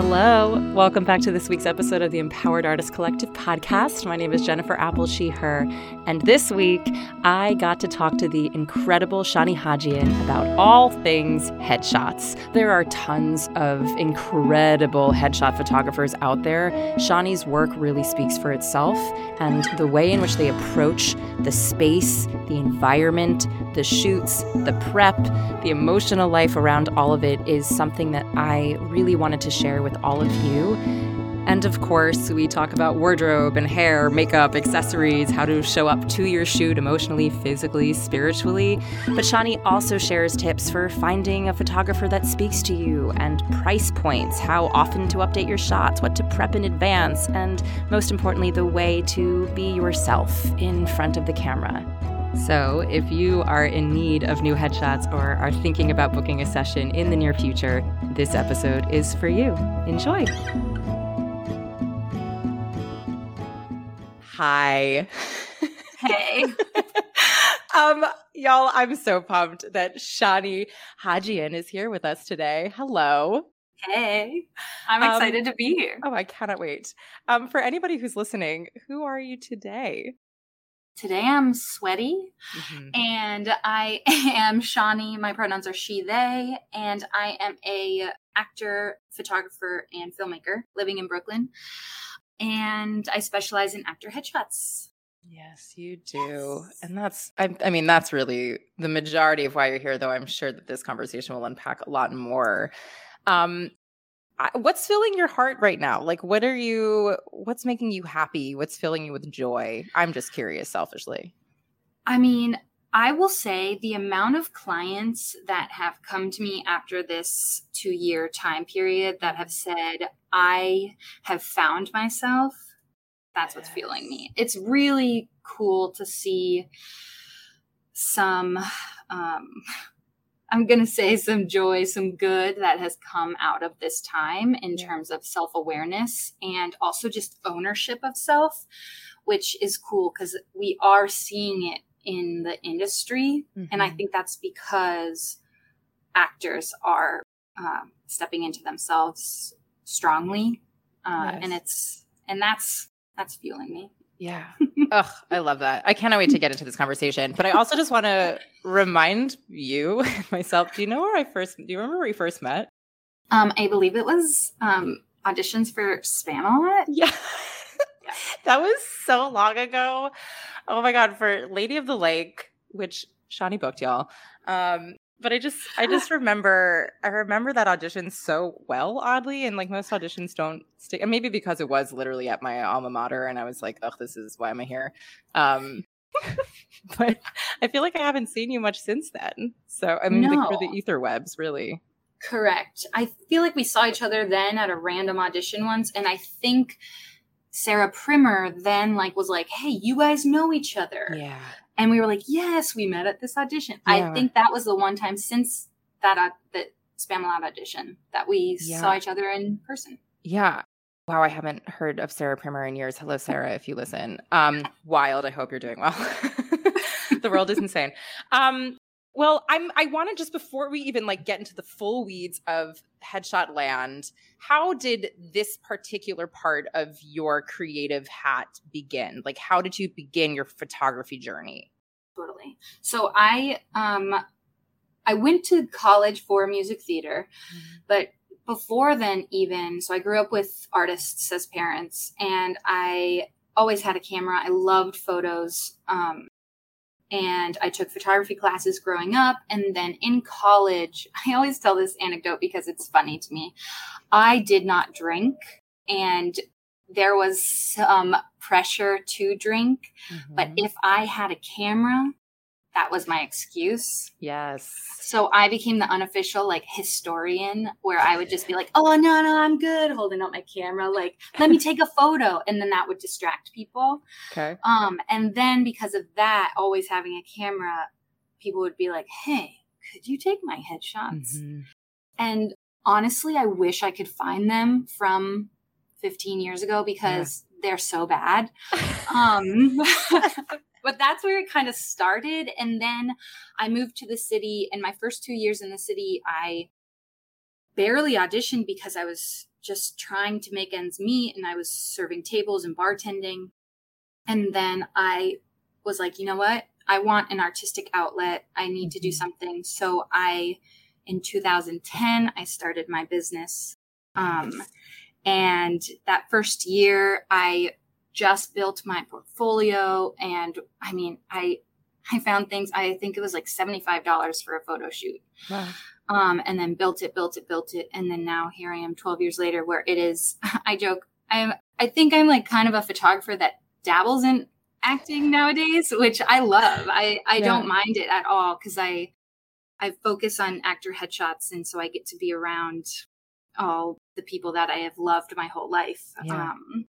Hello. Welcome back to this week's episode of the Empowered Artist Collective podcast. My name is Jennifer Apple, she, her. And this week, I got to talk to the incredible Shani Hadjian about all things headshots. There are tons of incredible headshot photographers out there. Shani's work really speaks for itself, and the way in which they approach the space, the environment, the shoots, the prep, the emotional life around all of it is something that I really wanted to share with all of you. And of course, we talk about wardrobe and hair, makeup, accessories, how to show up to your shoot emotionally, physically, spiritually. But Shani also shares tips for finding a photographer that speaks to you and price points, how often to update your shots, what to prep in advance, and most importantly, the way to be yourself in front of the camera. So, if you are in need of new headshots or are thinking about booking a session in the near future, this episode is for you. Enjoy. Hi. Hey. um, y'all, I'm so pumped that Shani Hadjian is here with us today. Hello. Hey. I'm Um, excited to be here. Oh, I cannot wait. Um, for anybody who's listening, who are you today? Today I'm sweaty Mhm. and I am Shani. My pronouns are she, they, and I am a actor, photographer, and filmmaker living in Brooklyn. And I specialize in actor headshots. Yes, you do. Yes. And that's, I, I mean, that's really the majority of why you're here, though I'm sure that this conversation will unpack a lot more. Um, what's filling your heart right now? Like, what are you, what's making you happy? What's filling you with joy? I'm just curious, selfishly. I mean, I will say the amount of clients that have come to me after this two year time period that have said, I have found myself, that's what's feeling me. It's really cool to see some, um, I'm going to say some joy, some good that has come out of this time in Yeah. terms of self awareness and also just ownership of self, which is cool because we are seeing it in the industry. And I Mhm. think that's because actors are um, stepping into themselves strongly. Uh, And it's, and that's, that's fueling me. Yeah. Ugh, I love that. I cannot wait to get into this conversation. But I also just want to remind you, myself, do you know where I first, do you remember where we first met? Um, I believe it was um, auditions for Spamalot. Yeah. that was so long ago. Oh my god, for Lady of the Lake, which Shani booked y'all. Um, but I just I just remember I remember that audition so well, oddly, and like most auditions don't stick. And maybe because it was literally at my alma mater, and I was like, "Oh, this is why I'm I here?" Um, but I feel like I haven't seen you much since then. So I mean, like for the No. ether webs, really. Correct. I feel like we saw each other then at a random audition once, and I think Sarah Primer then like was like, "Hey, you guys know each other," Yeah. And we were like, "Yes, we met at this audition." Yeah. I think that was the one time since that uh, that Spamalot audition that we Yeah. saw each other in person. Yeah. Wow, I haven't heard of Sarah Primer in years. Hello, Sarah, if you listen. Um, wild. I hope you're doing well. the world is insane. Um, well, I'm I want to just before we even like get into the full weeds of headshot land, how did this particular part of your creative hat begin? Like how did you begin your photography journey? Totally. So I um I went to college for music theater, but before then even so I grew up with artists as parents and I always had a camera. I loved photos. Um and I took photography classes growing up and then in college, I always tell this anecdote because it's funny to me. I did not drink and there was some pressure to drink but Mhm. if I had a camera, that was my excuse. yes. So I became the unofficial like historian where I would just be like, "Oh no, no, I'm good," holding up my camera like, "Let me take a photo." And then that would distract people. Okay. Um and then because of that, always having a camera, people would be like, "Hey, could you take my headshots?" Mhm. And honestly, I wish I could find them from 15 years ago because they're so bad. Um, but that's where it kind of started. And then I moved to the city. And my first two years in the city, I barely auditioned because I was just trying to make ends meet and I was serving tables and bartending. And then I was like, you know what? I want an artistic outlet. I need to do mm-hmm. something. So I, in 2010, I started my business. Um, and that first year, I just built my portfolio. And I mean, I, I found things, I think it was like $75 for a photo shoot. Wow. Um, and then built it, built it, built it. And then now here I am 12 years later where it is, I joke, I'm, I think I'm like kind of a photographer that dabbles in acting nowadays, which I love. I, I yeah. don't mind it at all because I I focus on actor headshots and so I get to be around all the people that I have loved my whole life. Yeah. Um,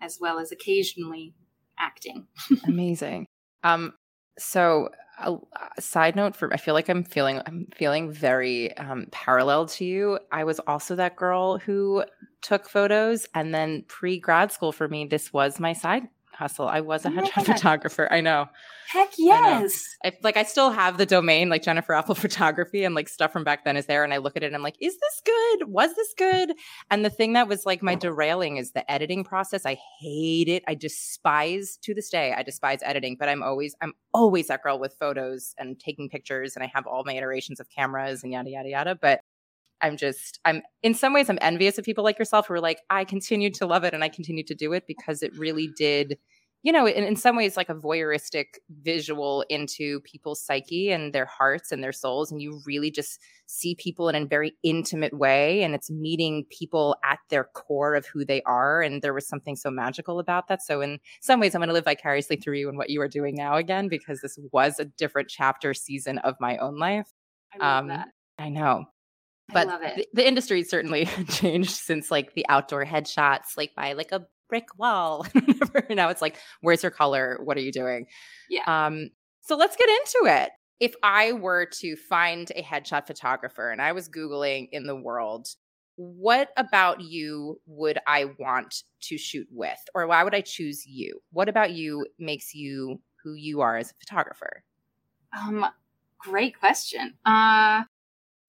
as well as occasionally acting. Amazing. Um so a, a, side note for I feel like I'm feeling I'm feeling very um, parallel to you. I was also that girl who took photos and then pre grad school for me this was my side hustle. I was a headshot photographer. I know. Heck yes. I, I, like I still have the domain like Jennifer Apple Photography and like stuff from back then is there. And I look at it and I'm like, is this good? Was this good? And the thing that was like my derailing is the editing process. I hate it. I despise to this day. I despise editing, but I'm always I'm always that girl with photos and taking pictures and I have all my iterations of cameras and yada yada yada. But I'm just, I'm in some ways, I'm envious of people like yourself who are like, I continued to love it and I continued to do it because it really did, you know, in, in some ways, like a voyeuristic visual into people's psyche and their hearts and their souls. And you really just see people in a very intimate way. And it's meeting people at their core of who they are. And there was something so magical about that. So, in some ways, I'm going to live vicariously through you and what you are doing now again, because this was a different chapter season of my own life. I um, that. I know but the, the industry certainly changed since like the outdoor headshots like by like a brick wall now it's like where's your color? What are you doing? Yeah. Um so let's get into it. If i were to find a headshot photographer and i was googling in the world what about you would i want to shoot with? Or why would i choose you? What about you makes you who you are as a photographer? Um great question. Uh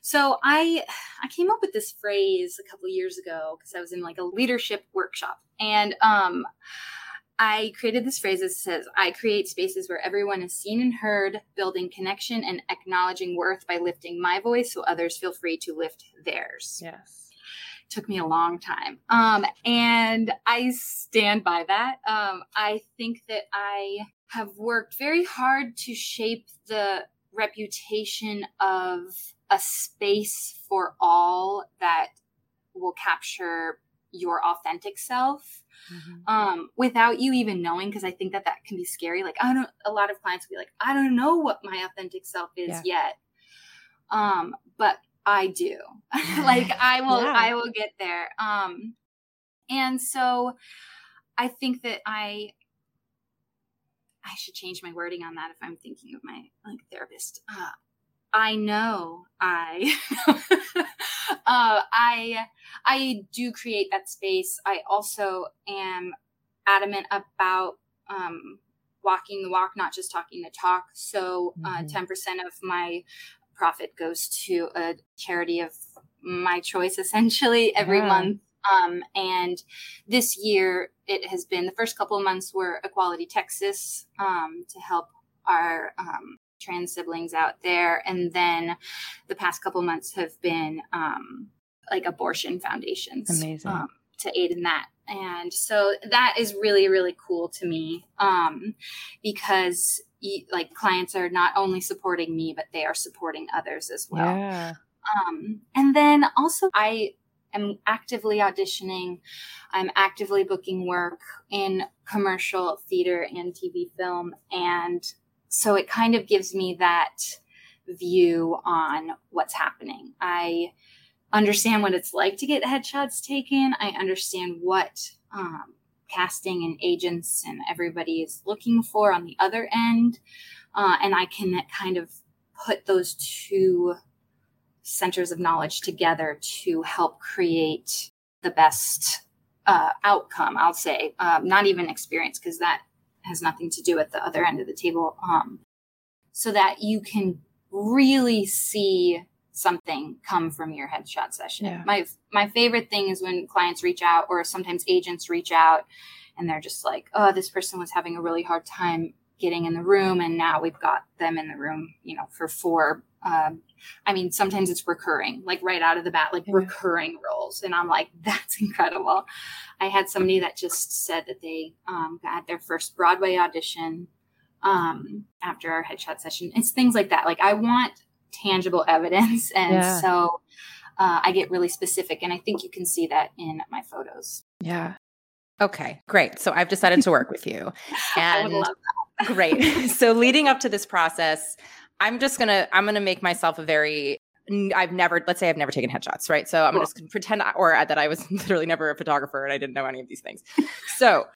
so I I came up with this phrase a couple years ago because I was in like a leadership workshop and um I created this phrase that says, I create spaces where everyone is seen and heard, building connection and acknowledging worth by lifting my voice so others feel free to lift theirs. Yes. Took me a long time. Um, and I stand by that. Um, I think that I have worked very hard to shape the reputation of a space for all that will capture your authentic self mm-hmm. um, without you even knowing because i think that that can be scary like i don't a lot of clients will be like i don't know what my authentic self is yeah. yet um, but i do like i will yeah. i will get there um, and so i think that i i should change my wording on that if i'm thinking of my like therapist uh, I know I uh, I I do create that space. I also am adamant about um, walking the walk, not just talking the talk. So uh, mm-hmm. 10% of my profit goes to a charity of my choice essentially every yeah. month. Um, and this year it has been the first couple of months were Equality Texas um, to help our um, trans siblings out there. And then the past couple months have been um, like abortion foundations. Amazing. Um, to aid in that. And so that is really, really cool to me um, because like clients are not only supporting me, but they are supporting others as well. Yeah. Um, and then also, I am actively auditioning. I'm actively booking work in commercial theater and TV film. And so it kind of gives me that view on what's happening. I understand what it's like to get headshots taken. I understand what um, casting and agents and everybody is looking for on the other end. Uh, and I can kind of put those two centers of knowledge together to help create the best uh, outcome, I'll say. Um, not even experience, because that has nothing to do at the other end of the table um, so that you can really see something come from your headshot session. Yeah. My my favorite thing is when clients reach out or sometimes agents reach out and they're just like, "Oh, this person was having a really hard time getting in the room and now we've got them in the room, you know, for four um, I mean, sometimes it's recurring, like right out of the bat, like Yeah. recurring roles. And I'm like, that's incredible. I had somebody that just said that they um, got their first Broadway audition um, after our headshot session. It's things like that. Like I want tangible evidence, and Yeah. so uh, I get really specific, and I think you can see that in my photos. Yeah. Okay, great. So I've decided to work with you. I would And great. so leading up to this process, I'm just going to I'm to make myself a very I've never let's say I've never taken headshots, right? So I'm Cool. just to pretend or uh, that I was literally never a photographer and I didn't know any of these things. So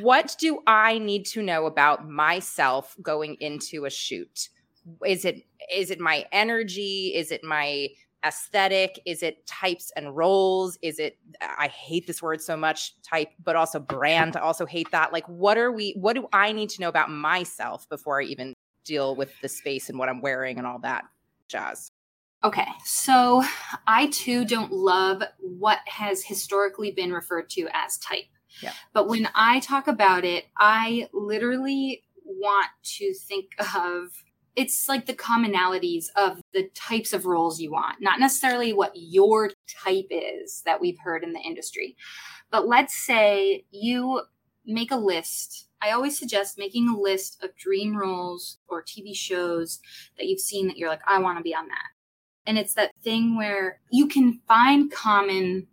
what do I need to know about myself going into a shoot? Is it is it my energy? Is it my aesthetic? Is it types and roles? Is it I hate this word so much, type, but also brand. I also hate that. Like what are we what do I need to know about myself before I even deal with the space and what I'm wearing and all that jazz? Okay, so I too don't love what has historically been referred to as type. Yeah. But when I talk about it, I literally want to think of it's like the commonalities of the types of roles you want, not necessarily what your type is that we've heard in the industry. But let's say you make a list. I always suggest making a list of dream roles or TV shows that you've seen that you're like, I want to be on that. And it's that thing where you can find common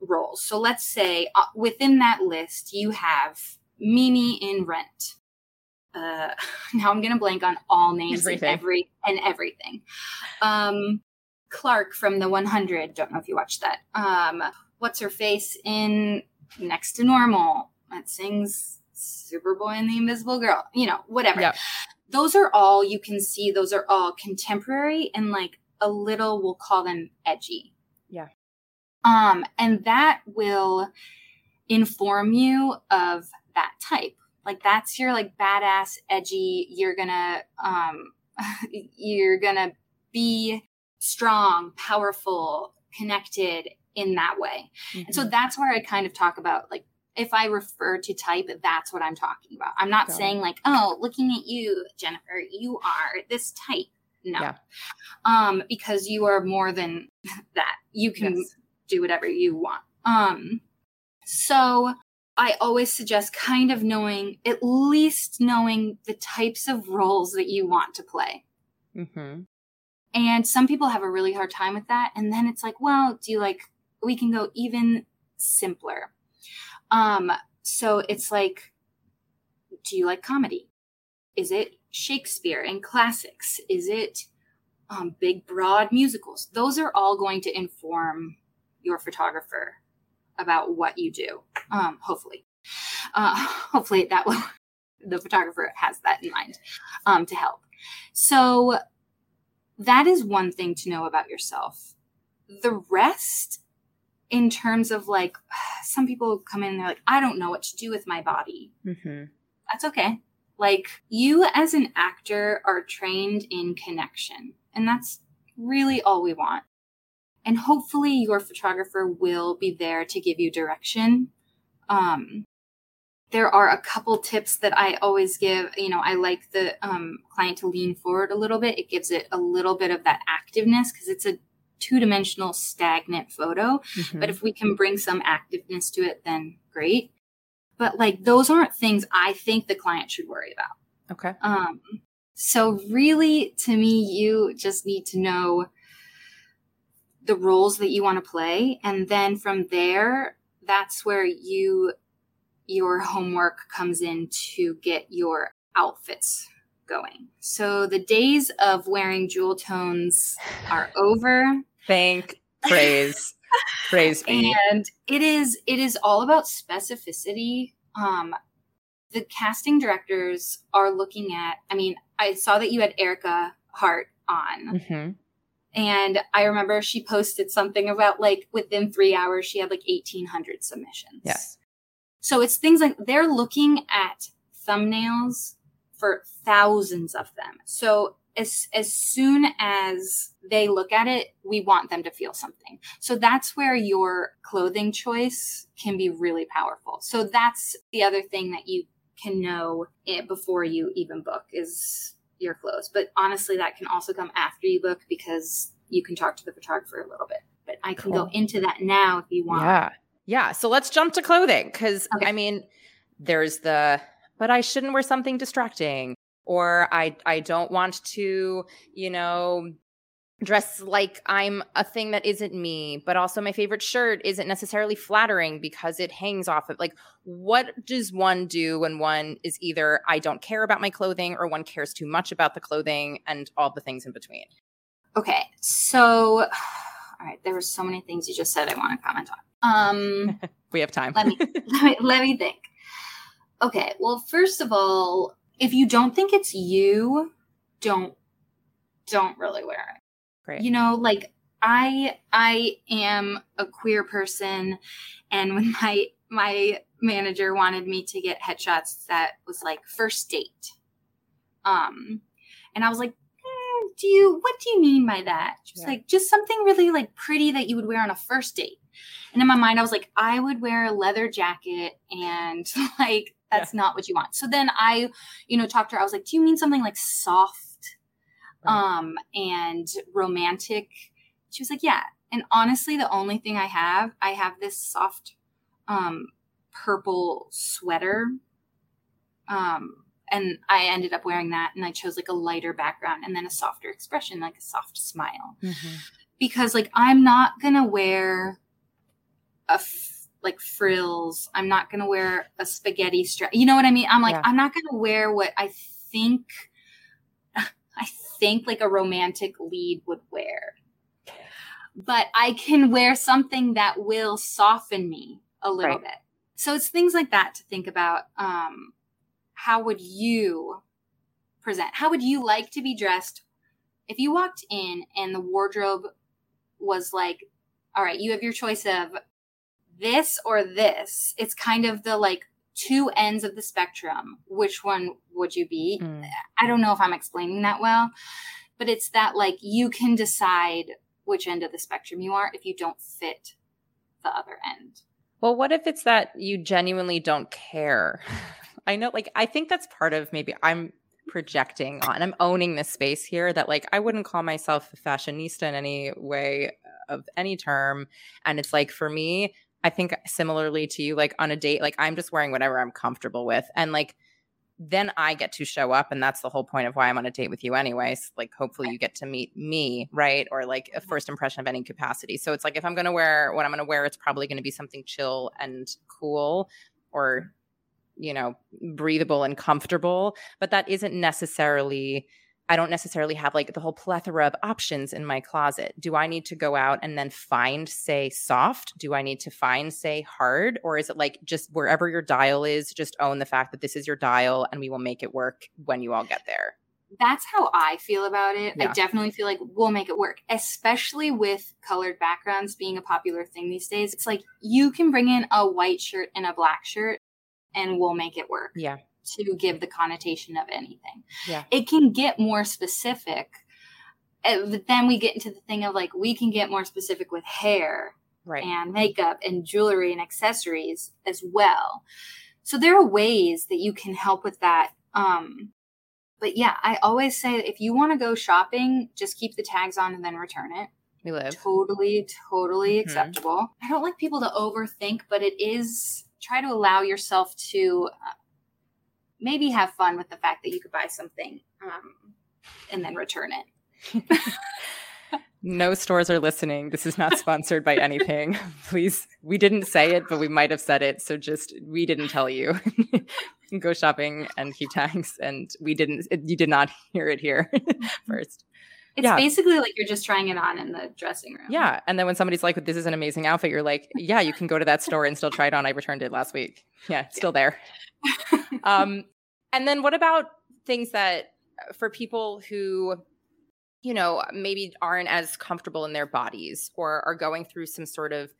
roles. So let's say uh, within that list, you have Mimi in Rent. Uh, now I'm going to blank on all names Everything. and every and everything. Um, Clarke from the 100. Don't know if you watched that. Um, what's her face in Next to Normal that sings Superboy and the Invisible Girl. You know, whatever Yeah. those are all you can see those are all contemporary and like a little we'll call them edgy Yeah. um and that will inform you of that type like that's your like badass edgy you're gonna um you're gonna be strong powerful connected in that way and Mm-hmm. so that's where I kind of talk about like if I refer to type, that's what I'm talking about. I'm not Got it. saying like, oh, looking at you, Jennifer, you are this type. No. Yeah. Um, because you are more than that. You can Yes. do whatever you want. Um, so I always suggest kind of knowing, at least knowing the types of roles that you want to play. Mm-hmm. And some people have a really hard time with that. And then it's like, well, do you like, we can go even simpler. Um, so it's like, do you like comedy? Is it Shakespeare and classics? Is it um, big, broad musicals? Those are all going to inform your photographer about what you do. Um, hopefully, uh, hopefully that will the photographer has that in mind um, to help. So that is one thing to know about yourself. The rest, in terms of like, some people come in and they're like, I don't know what to do with my body. Mm-hmm. That's okay. Like, you as an actor are trained in connection, and that's really all we want. And hopefully, your photographer will be there to give you direction. Um, there are a couple tips that I always give. You know, I like the um, client to lean forward a little bit. It gives it a little bit of that activeness because it's a two dimensional stagnant photo. Mm-hmm. But if we can bring some activeness to it, then great. But like those aren't things I think the client should worry about. okay. Um, so really, to me, you just need to know the roles that you want to play, and then from there, that's where you your homework comes in to get your outfits going. So the days of wearing jewel tones are over. Thank praise praise be. and it is it is all about specificity um the casting directors are looking at i mean i saw that you had erica hart on Mm-hmm. and i remember she posted something about like within three hours she had like 1800 submissions Yes. so it's things like they're looking at thumbnails for thousands of them so as as soon as they look at it, we want them to feel something. So that's where your clothing choice can be really powerful. So that's the other thing that you can know it before you even book is your clothes. But honestly, that can also come after you book because you can talk to the photographer a little bit. But I can cool. go into that now if you want. Yeah. Yeah. So let's jump to clothing because okay. I mean, there's the, but I shouldn't wear something distracting or I I don't want to, you know, dress like I'm a thing that isn't me, but also my favorite shirt isn't necessarily flattering because it hangs off of like what does one do when one is either I don't care about my clothing or one cares too much about the clothing and all the things in between. Okay. So all right, there were so many things you just said I want to comment on. Um we have time. let me let me let me think. Okay, well, first of all, if you don't think it's you, don't don't really wear it. Great. You know, like I I am a queer person and when my my manager wanted me to get headshots that was like first date. Um and I was like, mm, do you what do you mean by that? She was yeah. like, just something really like pretty that you would wear on a first date. And in my mind, I was like, I would wear a leather jacket and like that's yeah. not what you want. So then I, you know, talked to her. I was like, Do you mean something like soft right. um and romantic? She was like, Yeah. And honestly, the only thing I have, I have this soft um purple sweater. Um and I ended up wearing that and I chose like a lighter background and then a softer expression, like a soft smile. Mm-hmm. Because like I'm not gonna wear a f- like frills. I'm not gonna wear a spaghetti strap. You know what I mean? I'm like, yeah. I'm not gonna wear what I think I think like a romantic lead would wear. But I can wear something that will soften me a little right. bit. So it's things like that to think about. Um, how would you present? How would you like to be dressed if you walked in and the wardrobe was like, all right, you have your choice of this or this. It's kind of the like two ends of the spectrum. Which one would you be? Mm. I don't know if I'm explaining that well, but it's that like you can decide which end of the spectrum you are if you don't fit the other end. Well, what if it's that you genuinely don't care? I know, like, I think that's part of maybe I'm projecting on, I'm owning this space here that, like, I wouldn't call myself a fashionista in any way of any term. And it's like, for me, I think similarly to you, like on a date, like I'm just wearing whatever I'm comfortable with. And like then I get to show up. And that's the whole point of why I'm on a date with you, anyways. Like, hopefully, you get to meet me, right? Or like a first impression of any capacity. So it's like if I'm going to wear what I'm going to wear, it's probably going to be something chill and cool or, you know, breathable and comfortable. But that isn't necessarily I don't necessarily have like the whole plethora of options in my closet. Do I need to go out and then find, say, soft? Do I need to find, say, hard? Or is it like just wherever your dial is, just own the fact that this is your dial and we will make it work when you all get there? That's how I feel about it. Yeah. I definitely feel like we'll make it work, especially with colored backgrounds being a popular thing these days. It's like you can bring in a white shirt and a black shirt and we'll make it work. Yeah to give the connotation of anything. Yeah. It can get more specific. Uh, but then we get into the thing of like we can get more specific with hair right. and makeup and jewelry and accessories as well. So there are ways that you can help with that. Um, but yeah, I always say if you want to go shopping, just keep the tags on and then return it. We live. Totally, totally mm-hmm. acceptable. I don't like people to overthink, but it is try to allow yourself to uh, maybe have fun with the fact that you could buy something um, and then return it. no stores are listening. This is not sponsored by anything. Please, we didn't say it, but we might have said it. So just, we didn't tell you. Go shopping and keep tags. And we didn't, you did not hear it here first. It's yeah. basically like you're just trying it on in the dressing room. Yeah. And then when somebody's like, this is an amazing outfit, you're like, yeah, you can go to that store and still try it on. I returned it last week. Yeah, it's still there. um, and then what about things that uh, for people who you know maybe aren't as comfortable in their bodies or are going through some sort of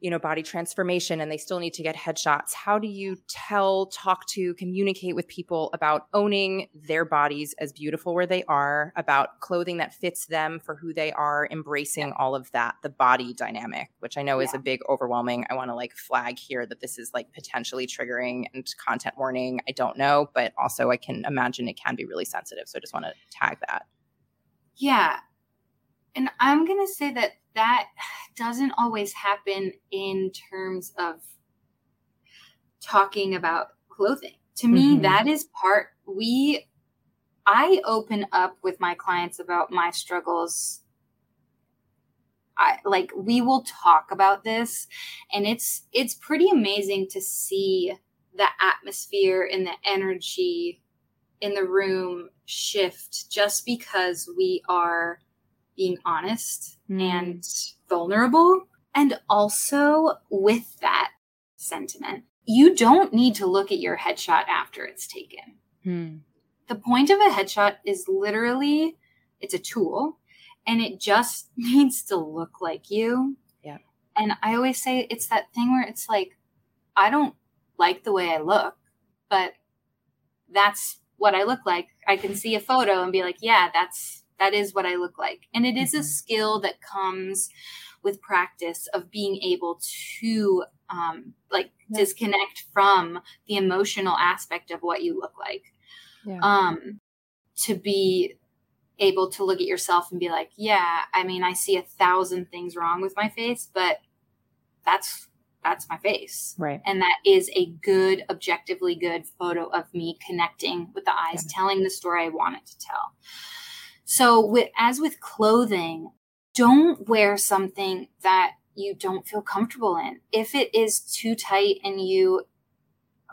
you know, body transformation and they still need to get headshots. How do you tell, talk to, communicate with people about owning their bodies as beautiful where they are, about clothing that fits them for who they are, embracing yeah. all of that, the body dynamic, which I know yeah. is a big overwhelming. I want to like flag here that this is like potentially triggering and content warning. I don't know, but also I can imagine it can be really sensitive. So I just want to tag that. Yeah. And I'm going to say that that doesn't always happen in terms of talking about clothing. To me, mm-hmm. that is part we I open up with my clients about my struggles. I like we will talk about this and it's it's pretty amazing to see the atmosphere and the energy in the room shift just because we are being honest mm. and vulnerable. And also with that sentiment, you don't need to look at your headshot after it's taken. Mm. The point of a headshot is literally it's a tool and it just needs to look like you. Yeah. And I always say it's that thing where it's like, I don't like the way I look, but that's what I look like. I can see a photo and be like, yeah, that's that is what I look like. And it is a mm-hmm. skill that comes with practice of being able to um, like yeah. disconnect from the emotional aspect of what you look like. Yeah. Um, to be able to look at yourself and be like, yeah, I mean, I see a thousand things wrong with my face, but that's that's my face. Right. And that is a good, objectively good photo of me connecting with the eyes, yeah. telling the story I wanted to tell. So, with, as with clothing, don't wear something that you don't feel comfortable in. If it is too tight and you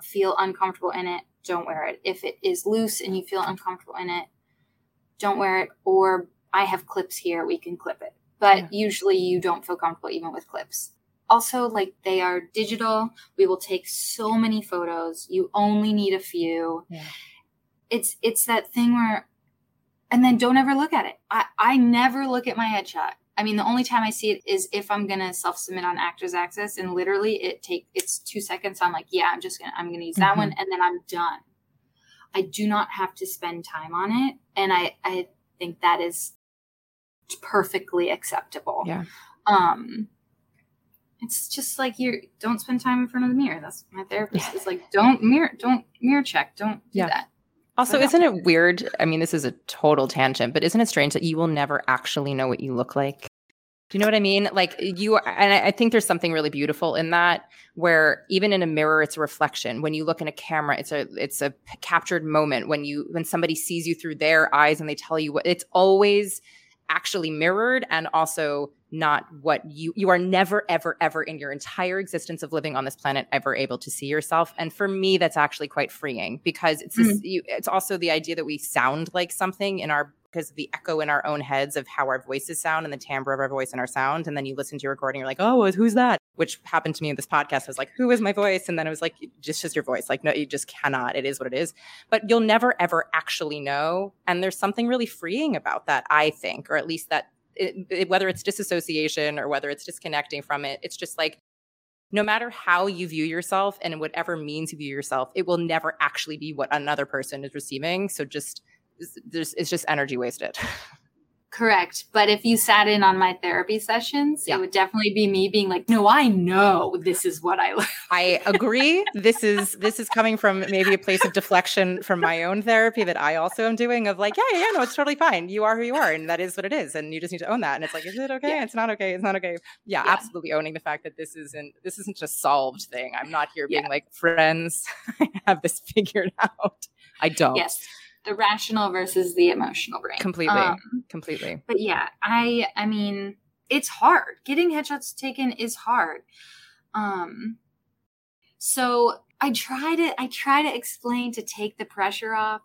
feel uncomfortable in it, don't wear it. If it is loose and you feel uncomfortable in it, don't wear it. Or I have clips here, we can clip it. But yeah. usually you don't feel comfortable even with clips. Also, like they are digital. We will take so many photos. You only need a few. Yeah. It's it's that thing where and then don't ever look at it. I, I never look at my headshot. I mean, the only time I see it is if I'm gonna self submit on Actors Access, and literally it take it's two seconds. I'm like, yeah, I'm just gonna I'm gonna use that mm-hmm. one, and then I'm done. I do not have to spend time on it, and I I think that is perfectly acceptable. Yeah. Um, it's just like you don't spend time in front of the mirror. That's my therapist is like, don't mirror, don't mirror check, don't do yeah. that. Also, isn't it weird? I mean, this is a total tangent, but isn't it strange that you will never actually know what you look like? Do you know what I mean? Like you, and I think there's something really beautiful in that, where even in a mirror, it's a reflection. When you look in a camera, it's a it's a captured moment. When you when somebody sees you through their eyes and they tell you what, it's always actually mirrored and also not what you you are never ever ever in your entire existence of living on this planet ever able to see yourself and for me that's actually quite freeing because it's mm-hmm. this, you, it's also the idea that we sound like something in our because of the echo in our own heads of how our voices sound and the timbre of our voice and our sound. And then you listen to your recording, you're like, oh, who's that? Which happened to me in this podcast. I was like, who is my voice? And then it was like, just just your voice. Like, no, you just cannot. It is what it is. But you'll never ever actually know. And there's something really freeing about that, I think, or at least that it, it, whether it's disassociation or whether it's disconnecting from it, it's just like no matter how you view yourself and whatever means you view yourself, it will never actually be what another person is receiving. So just there's it's just energy wasted. Correct. But if you sat in on my therapy sessions, yeah. it would definitely be me being like, "No, I know this is what I like." I agree. this is this is coming from maybe a place of deflection from my own therapy that I also am doing of like, "Yeah, yeah, yeah, no, it's totally fine. You are who you are and that is what it is and you just need to own that." And it's like, "Is it okay? Yeah. It's not okay. It's not okay." Yeah, yeah, absolutely owning the fact that this isn't this isn't just a solved thing. I'm not here being like, "Friends, I have this figured out." I don't. Yes the rational versus the emotional brain. Completely. Um, completely. But yeah, I I mean, it's hard. Getting headshots taken is hard. Um so I try to I try to explain to take the pressure off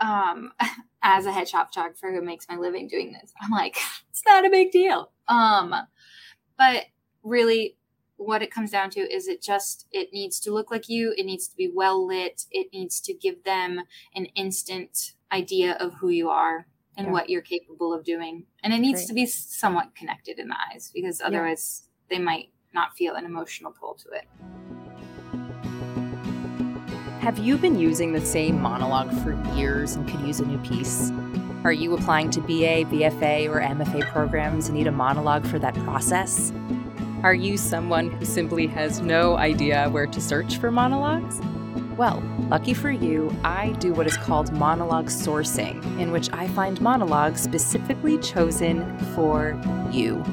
um as a headshot photographer who makes my living doing this. I'm like, it's not a big deal. Um but really what it comes down to is it just it needs to look like you it needs to be well lit it needs to give them an instant idea of who you are and yeah. what you're capable of doing and it needs Great. to be somewhat connected in the eyes because otherwise yeah. they might not feel an emotional pull to it. Have you been using the same monologue for years and could use a new piece? Are you applying to BA, BFA, or MFA programs and need a monologue for that process? Are you someone who simply has no idea where to search for monologues? Well, lucky for you, I do what is called monologue sourcing, in which I find monologues specifically chosen for you.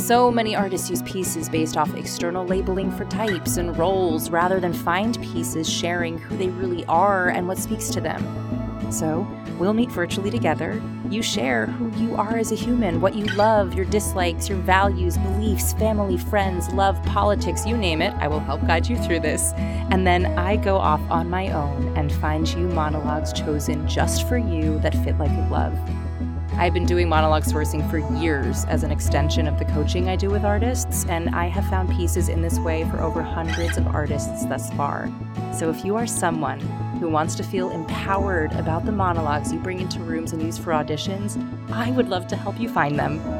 So many artists use pieces based off external labeling for types and roles rather than find pieces sharing who they really are and what speaks to them. So, we'll meet virtually together. You share who you are as a human, what you love, your dislikes, your values, beliefs, family, friends, love, politics, you name it. I will help guide you through this. And then I go off on my own and find you monologues chosen just for you that fit like a glove. I've been doing monologue sourcing for years as an extension of the coaching I do with artists, and I have found pieces in this way for over hundreds of artists thus far. So if you are someone who wants to feel empowered about the monologues you bring into rooms and use for auditions, I would love to help you find them.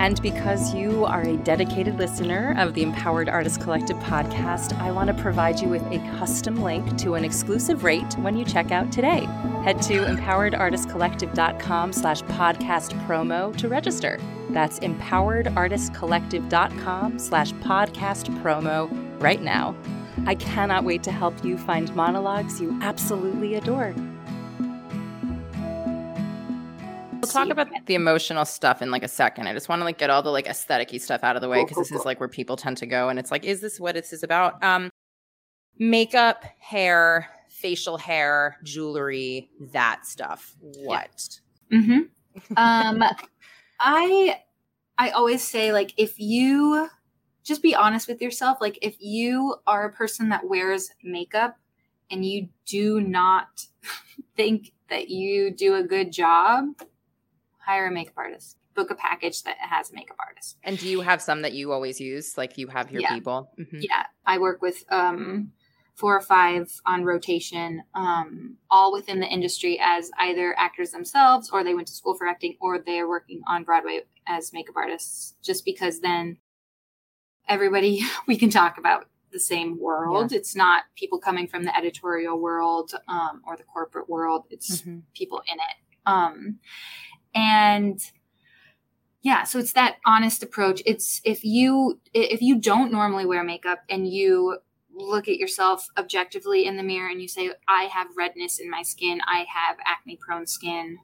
And because you are a dedicated listener of the Empowered Artist Collective podcast, I want to provide you with a custom link to an exclusive rate when you check out today. Head to empoweredartistcollective.com slash podcast promo to register. That's empoweredartistcollective.com slash podcast promo right now. I cannot wait to help you find monologues you absolutely adore. We'll talk about the emotional stuff in like a second. I just want to like get all the like aestheticy stuff out of the way because cool, cool, this cool. is like where people tend to go and it's like, is this what this is about? Um makeup, hair, facial hair, jewelry, that stuff. What? Yeah. Mm-hmm. um I I always say like if you just be honest with yourself. Like if you are a person that wears makeup and you do not think that you do a good job, hire a makeup artist. Book a package that has a makeup artist. And do you have some that you always use? Like you have your yeah. people? Mm-hmm. Yeah. I work with um, four or five on rotation, um, all within the industry as either actors themselves or they went to school for acting or they're working on Broadway as makeup artists, just because then everybody we can talk about the same world. Yeah. It's not people coming from the editorial world um, or the corporate world. It's mm-hmm. people in it. Um, and yeah, so it's that honest approach. It's if you if you don't normally wear makeup and you look at yourself objectively in the mirror and you say, I have redness in my skin, I have acne prone skin,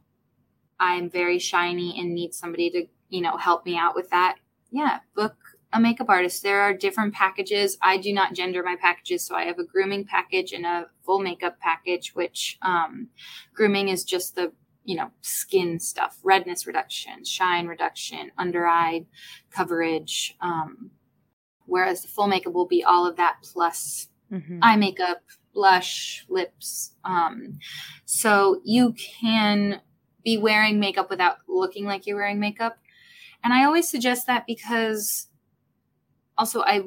I'm very shiny and need somebody to, you know, help me out with that. Yeah, book a makeup artist. There are different packages. I do not gender my packages, so I have a grooming package and a full makeup package, which um, grooming is just the you know skin stuff, redness reduction, shine reduction, under eye coverage. Um, whereas the full makeup will be all of that plus mm-hmm. eye makeup, blush, lips. Um, so you can be wearing makeup without looking like you're wearing makeup. And I always suggest that because also i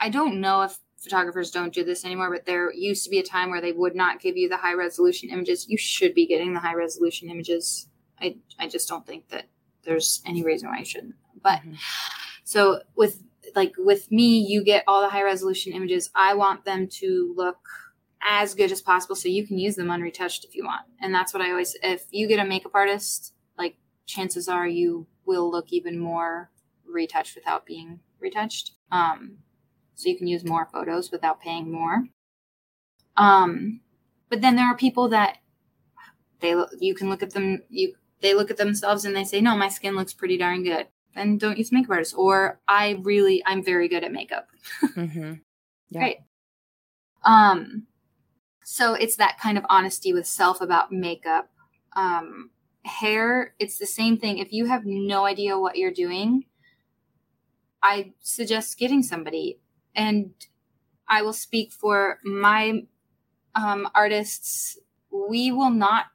i don't know if photographers don't do this anymore but there used to be a time where they would not give you the high resolution images. You should be getting the high resolution images. I i just don't think that there's any reason why you shouldn't. But mm-hmm. so with like with me you get all the high resolution images. I want them to look as good as possible so you can use them unretouched if you want. And that's what i always if you get a makeup artist like chances are you will look even more retouched without being retouched. Um, so you can use more photos without paying more. Um, but then there are people that they you can look at them you they look at themselves and they say no my skin looks pretty darn good then don't use makeup artists or i really i'm very good at makeup mm-hmm. yeah. right um so it's that kind of honesty with self about makeup um hair it's the same thing if you have no idea what you're doing I suggest getting somebody. And I will speak for my um, artists. We will not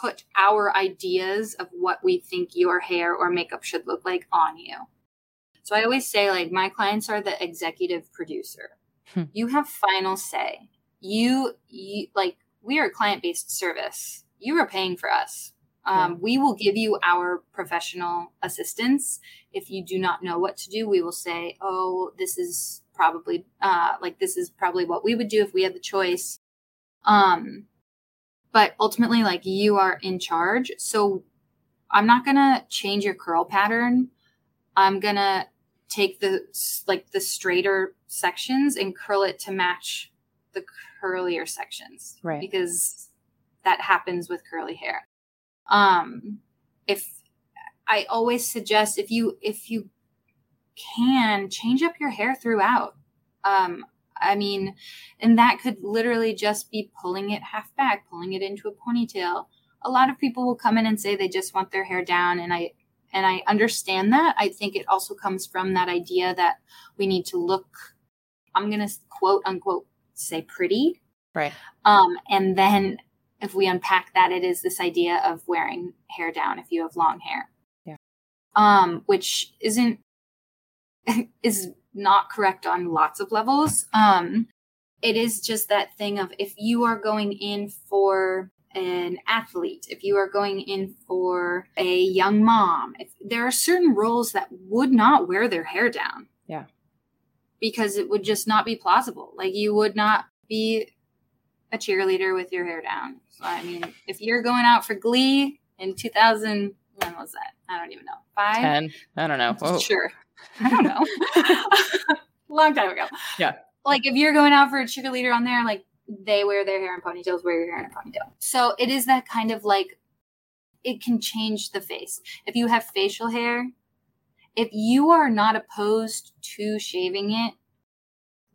put our ideas of what we think your hair or makeup should look like on you. So I always say, like, my clients are the executive producer. Hmm. You have final say. You, you like, we are a client based service. You are paying for us. Um, yeah. We will give you our professional assistance if you do not know what to do, we will say, "Oh, this is probably uh, like this is probably what we would do if we had the choice." Um, but ultimately, like you are in charge, so I'm not gonna change your curl pattern. I'm gonna take the like the straighter sections and curl it to match the curlier sections, right? Because that happens with curly hair. Um, if I always suggest if you if you can change up your hair throughout. Um, I mean, and that could literally just be pulling it half back, pulling it into a ponytail. A lot of people will come in and say they just want their hair down, and I and I understand that. I think it also comes from that idea that we need to look. I'm gonna quote unquote say pretty, right? Um, and then if we unpack that, it is this idea of wearing hair down if you have long hair yeah. um, which isn't is not correct on lots of levels. Um, it is just that thing of if you are going in for an athlete, if you are going in for a young mom, if there are certain roles that would not wear their hair down. Yeah. Because it would just not be plausible. Like you would not be a cheerleader with your hair down. So I mean, if you're going out for Glee in 2000 when was that? I don't even know. Five? Ten? I don't know. Whoa. Sure. I don't know. Long time ago. Yeah. Like if you're going out for a cheerleader on there, like they wear their hair in ponytails, wear your hair in a ponytail. So it is that kind of like it can change the face. If you have facial hair, if you are not opposed to shaving it,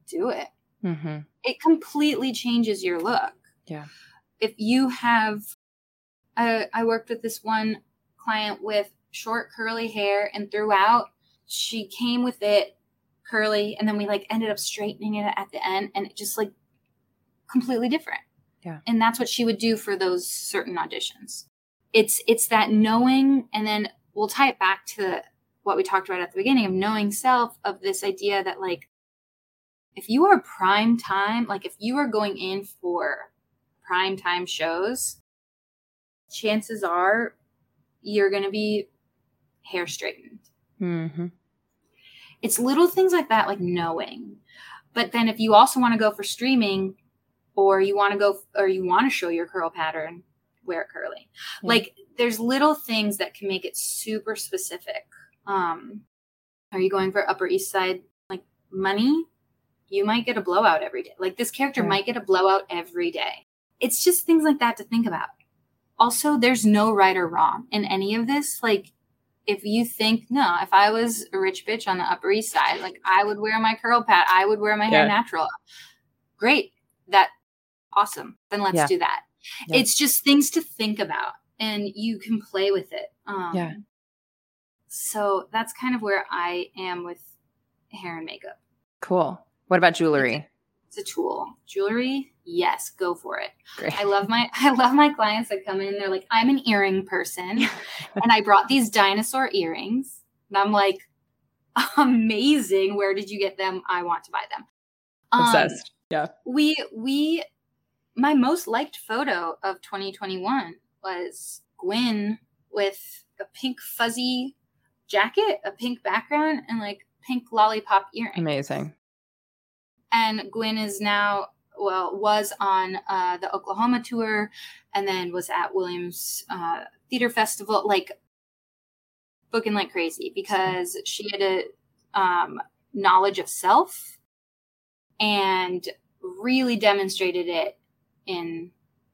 do it. Mm-hmm. It completely changes your look. Yeah. If you have, uh, I worked with this one client with short curly hair and throughout she came with it curly and then we like ended up straightening it at the end and it just like completely different. Yeah. And that's what she would do for those certain auditions. It's it's that knowing and then we'll tie it back to what we talked about at the beginning of knowing self of this idea that like if you are prime time like if you are going in for prime time shows chances are you're going to be hair straightened. Mm-hmm. It's little things like that, like knowing. But then if you also want to go for streaming or you want to go or you want to show your curl pattern, wear it curly. Like there's little things that can make it super specific. Um, are you going for Upper East Side like money? You might get a blowout every day. Like this character might get a blowout every day. It's just things like that to think about also there's no right or wrong in any of this like if you think no if i was a rich bitch on the upper east side like i would wear my curl pad i would wear my hair natural. Great. That awesome. Then let's yeah. do that. Yeah. it's just things to think about and you can play with it. Um, yeah. so that's kind of where i am with hair and makeup. Cool. What about jewelry? it's a tool. Jewelry yes go for it. Great. i love my i love my clients that come in they're like i'm an earring person. And i brought these dinosaur earrings and i'm like amazing. Where did you get them? I want to buy them. Obsessed. Um, yeah. we we my most liked photo of 2021 was gwen with a pink fuzzy jacket a pink background and like pink lollipop earrings. Amazing. And gwen is now well was on uh, the Oklahoma tour, and then was at Williams uh, Theater Festival, like booking like crazy because she had a um, knowledge of self and really demonstrated it in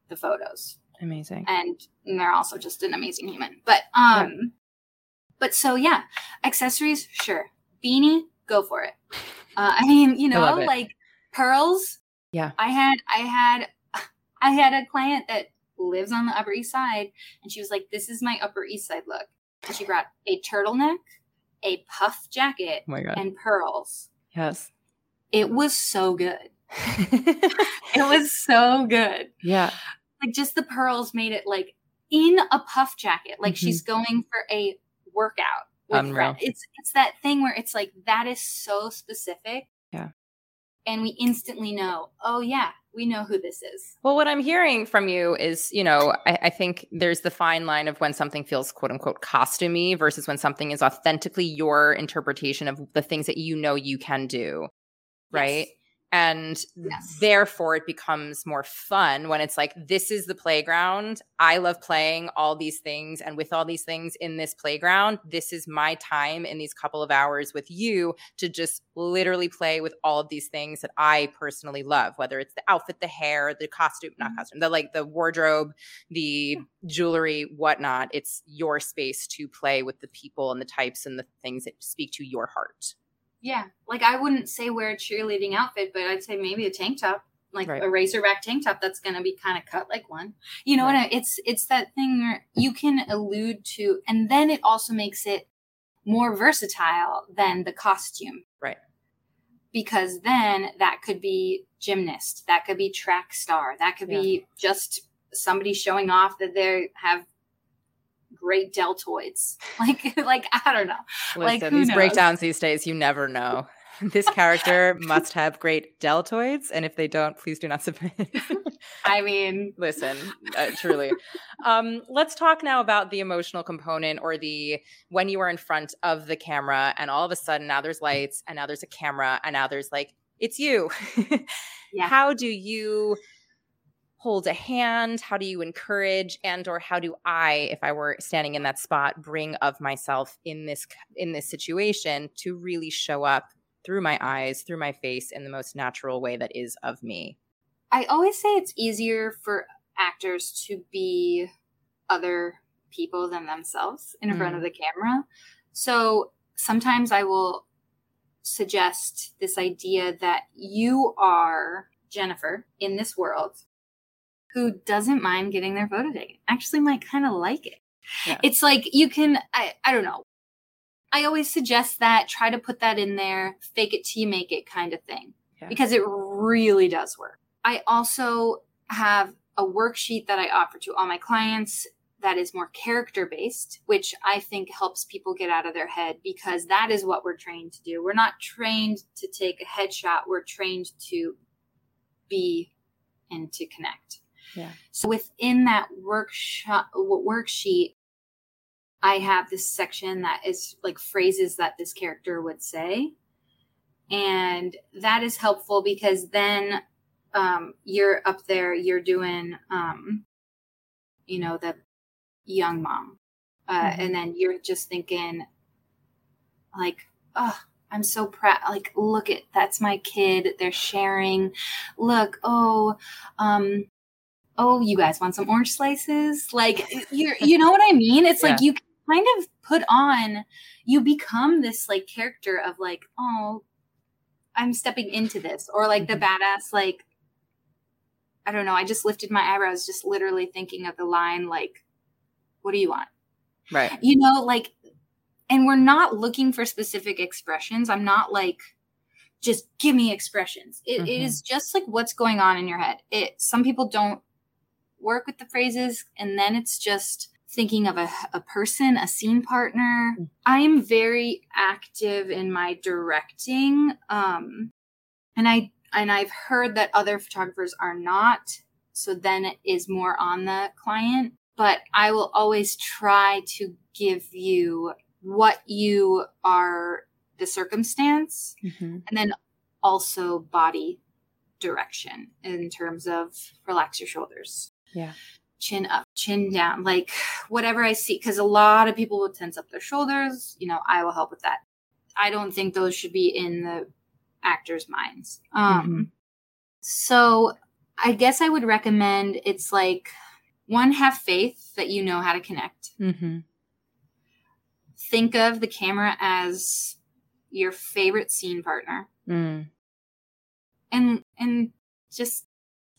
the photos. Amazing. And they're also just an amazing human. But um yeah. but so yeah, accessories, sure. Beanie, go for it. Uh, I mean, you know, like pearls, yeah. I had I had I had a client that lives on the Upper East Side and she was like, This is my Upper East Side look. And she brought a turtleneck, a puff jacket, oh and pearls. Yes. It was so good. it was so good. Yeah. Like just the pearls made it like in a puff jacket. Like mm-hmm. she's going for a workout. Unreal. It's it's that thing where it's like that is so specific. Yeah and we instantly know, oh yeah, we know who this is. Well, what I'm hearing from you is, you know, I, I, think there's the fine line of when something feels quote unquote costumey versus when something is authentically your interpretation of the things that you know you can do. Right. Yes and yes. therefore it becomes more fun when it's like this is the playground i love playing all these things and with all these things in this playground this is my time in these couple of hours with you to just literally play with all of these things that i personally love whether it's the outfit the hair the costume not mm-hmm. costume the like the wardrobe the jewelry whatnot it's your space to play with the people and the types and the things that speak to your heart yeah. Like I wouldn't say wear a cheerleading outfit, but I'd say maybe a tank top, like right. a razorback tank top that's going to be kind of cut like one. You know right. what I, it's it's that thing where you can allude to and then it also makes it more versatile than the costume. Right. Because then that could be gymnast, that could be track star, that could yeah. be just somebody showing off that they have great deltoids. Like, like I don't know. Listen, like these knows? breakdowns these days, you never know. This character must have great deltoids, and if they don't, please do not submit. I mean, listen, uh, truly. Um, let's talk now about the emotional component, or the when you are in front of the camera, and all of a sudden now there's lights, and now there's a camera, and now there's like it's you. yeah. How do you? Hold a hand how do you encourage and or how do i if i were standing in that spot bring of myself in this in this situation to really show up through my eyes through my face in the most natural way that is of me i always say it's easier for actors to be other people than themselves in mm. front of mm. the camera so sometimes i will suggest this idea that you are Jennifer in this world who doesn't mind getting their photo taken actually might kind of like it. Yeah. It's like you can, I, I don't know. I always suggest that try to put that in there, fake it till you make it kind of thing, yeah. because it really does work. I also have a worksheet that I offer to all my clients that is more character based, which I think helps people get out of their head because that is what we're trained to do. We're not trained to take a headshot, we're trained to be and to connect. Yeah. So within that workshop worksheet, I have this section that is like phrases that this character would say. And that is helpful because then um, you're up there, you're doing, um, you know, the young mom. Uh, mm-hmm. And then you're just thinking, like, oh, I'm so proud. Like, look at that's my kid. They're sharing. Look, oh, um, oh, you guys want some orange slices? Like, you you know what I mean? It's yeah. like you kind of put on, you become this like character of like, oh, I'm stepping into this, or like mm-hmm. the badass, like, I don't know. I just lifted my eyebrows, just literally thinking of the line, like, what do you want? Right. You know, like, and we're not looking for specific expressions. I'm not like, just give me expressions. It, mm-hmm. it is just like what's going on in your head. It some people don't work with the phrases and then it's just thinking of a, a person, a scene partner. I am very active in my directing. Um, and I and I've heard that other photographers are not. So then it is more on the client. But I will always try to give you what you are the circumstance mm-hmm. and then also body direction in terms of relax your shoulders yeah. Chin up, chin down, like whatever I see. Because a lot of people will tense up their shoulders. You know, I will help with that. I don't think those should be in the actors' minds. Um, mm-hmm. So I guess I would recommend it's like one, have faith that you know how to connect. Mm-hmm. Think of the camera as your favorite scene partner. Mm. And and just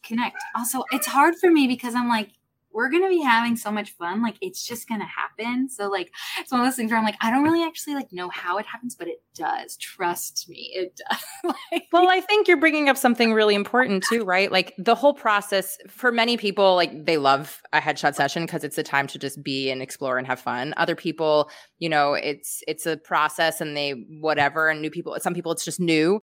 connect. Also, it's hard for me because I'm like, we're gonna be having so much fun. Like it's just gonna happen. So like it's one of those things where I'm like, I don't really actually like know how it happens, but it does. Trust me, it does. like, well, I think you're bringing up something really important too, right? Like the whole process for many people, like they love a headshot session because it's a time to just be and explore and have fun. Other people, you know, it's it's a process and they whatever. And new people, some people, it's just new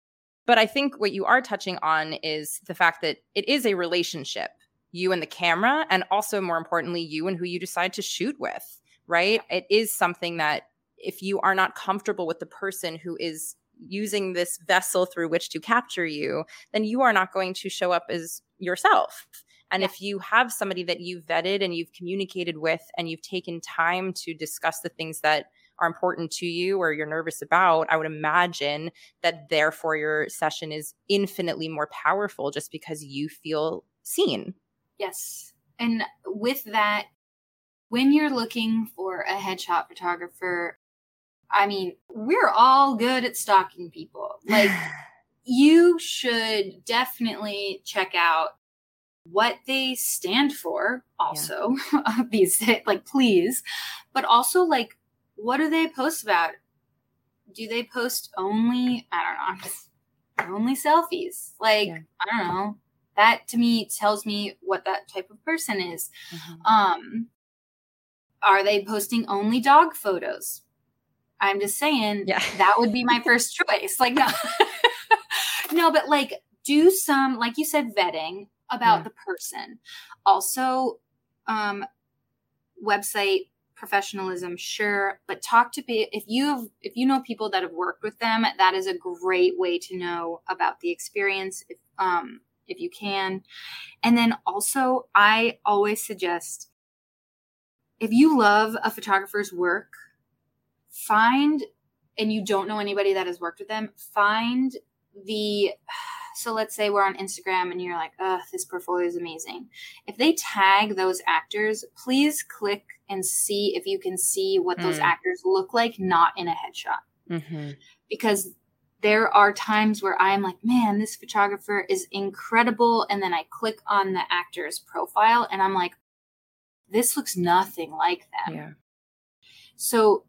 But I think what you are touching on is the fact that it is a relationship, you and the camera, and also more importantly, you and who you decide to shoot with, right? It is something that if you are not comfortable with the person who is using this vessel through which to capture you, then you are not going to show up as yourself. And yeah. if you have somebody that you've vetted and you've communicated with and you've taken time to discuss the things that are important to you or you're nervous about, I would imagine that therefore your session is infinitely more powerful just because you feel seen. Yes. And with that, when you're looking for a headshot photographer, I mean, we're all good at stalking people. Like, you should definitely check out what they stand for also yeah. these like please but also like what do they post about? Do they post only, I don't know, only selfies? Like, yeah. I don't know. That to me tells me what that type of person is. Mm-hmm. Um, are they posting only dog photos? I'm just saying yeah. that would be my first choice. Like, no, no, but like do some, like you said, vetting about yeah. the person. Also, um, website professionalism sure but talk to be if you have if you know people that have worked with them that is a great way to know about the experience if um if you can. And then also i always suggest if you love a photographer's work find and you don't know anybody that has worked with them find the so let's say we're on Instagram and you're like, oh, this portfolio is amazing. If they tag those actors, please click and see if you can see what mm. those actors look like, not in a headshot. Mm-hmm. Because there are times where I'm like, man, this photographer is incredible. And then I click on the actor's profile and I'm like, this looks nothing like them. Yeah. So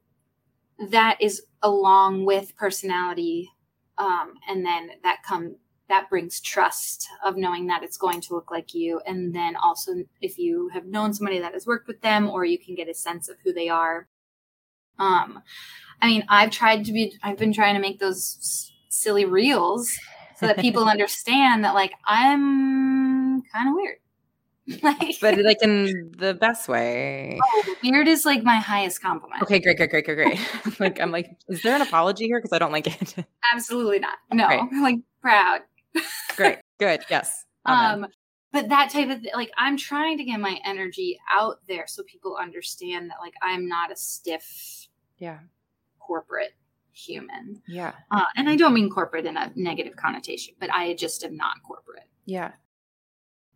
that is along with personality. Um, and then that come that brings trust of knowing that it's going to look like you. And then also, if you have known somebody that has worked with them, or you can get a sense of who they are. Um, I mean, I've tried to be, I've been trying to make those silly reels so that people understand that, like, I'm kind of weird. like, but like in the best way. Oh, weird is like my highest compliment. Okay, great, great, great, great, great. like I'm like, is there an apology here? Because I don't like it. Absolutely not. No, I'm like proud. Great. Good. Yes. Amen. Um, but that type of like I'm trying to get my energy out there so people understand that like I'm not a stiff, yeah, corporate human. Yeah. Uh, and I don't mean corporate in a negative connotation, but I just am not corporate. Yeah.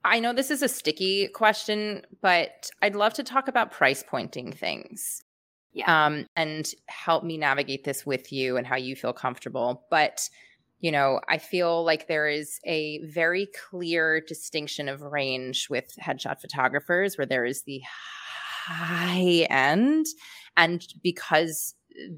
I know this is a sticky question, but I'd love to talk about price pointing things. Yeah. Um, and help me navigate this with you and how you feel comfortable. But you know, I feel like there is a very clear distinction of range with headshot photographers where there is the high end. And because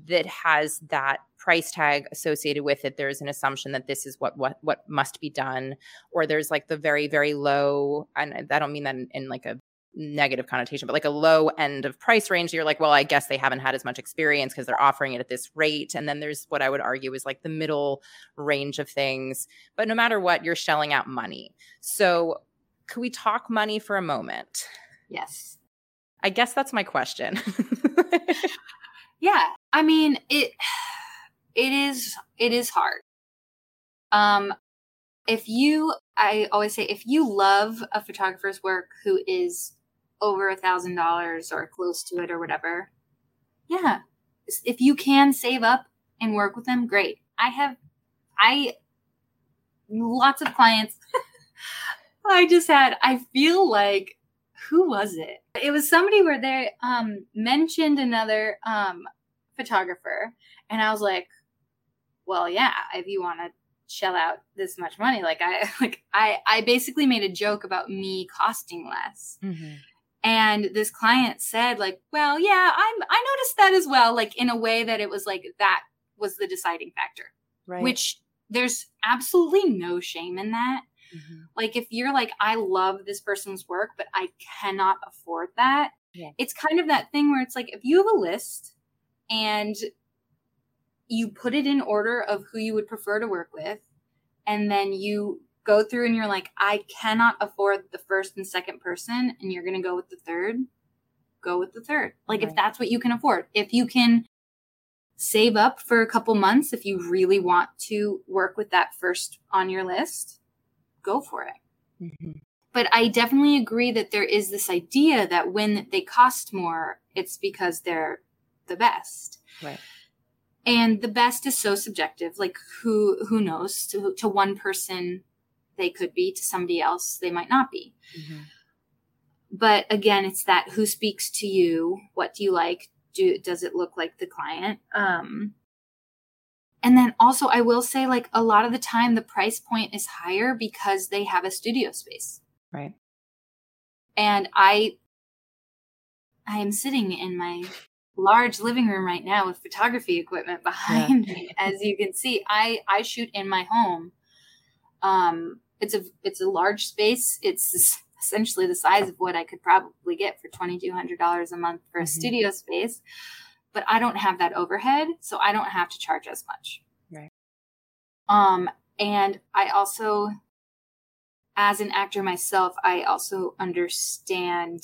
that has that price tag associated with it, there's an assumption that this is what what what must be done. Or there's like the very, very low, and I don't mean that in, in like a negative connotation, but like a low end of price range, you're like, well, I guess they haven't had as much experience because they're offering it at this rate. And then there's what I would argue is like the middle range of things. But no matter what, you're shelling out money. So could we talk money for a moment? Yes. I guess that's my question. yeah. I mean, it it is it is hard. Um if you I always say if you love a photographer's work who is over a thousand dollars or close to it or whatever, yeah. If you can save up and work with them, great. I have, I, lots of clients. I just had, I feel like, who was it? It was somebody where they um, mentioned another um, photographer, and I was like, well, yeah, if you want to shell out this much money, like I, like I, I basically made a joke about me costing less. Mm-hmm and this client said like well yeah i'm i noticed that as well like in a way that it was like that was the deciding factor right which there's absolutely no shame in that mm-hmm. like if you're like i love this person's work but i cannot afford that yeah. it's kind of that thing where it's like if you have a list and you put it in order of who you would prefer to work with and then you go through and you're like, I cannot afford the first and second person, and you're going to go with the third, go with the third. Like, Right. if that's what you can afford, if you can save up for a couple months, if you really want to work with that first on your list, go for it. Mm-hmm. But I definitely agree that there is this idea that when they cost more, it's because they're the best Right. and the best is so subjective like who who knows to to one person they could be to somebody else they might not be. Mhm. but again it's that who speaks to you what do you like do does it look like the client? Um and then also i will say like a lot of the time the price point is higher because they have a studio space. Right. and i i am sitting in my large living room right now with photography equipment behind me as you can see. I i shoot in my home um it's a it's a large space it's essentially the size of what i could probably get for $2200 a month for a Mhm. studio space but i don't have that overhead so i don't have to charge as much Right. um and i also as an actor myself i also understand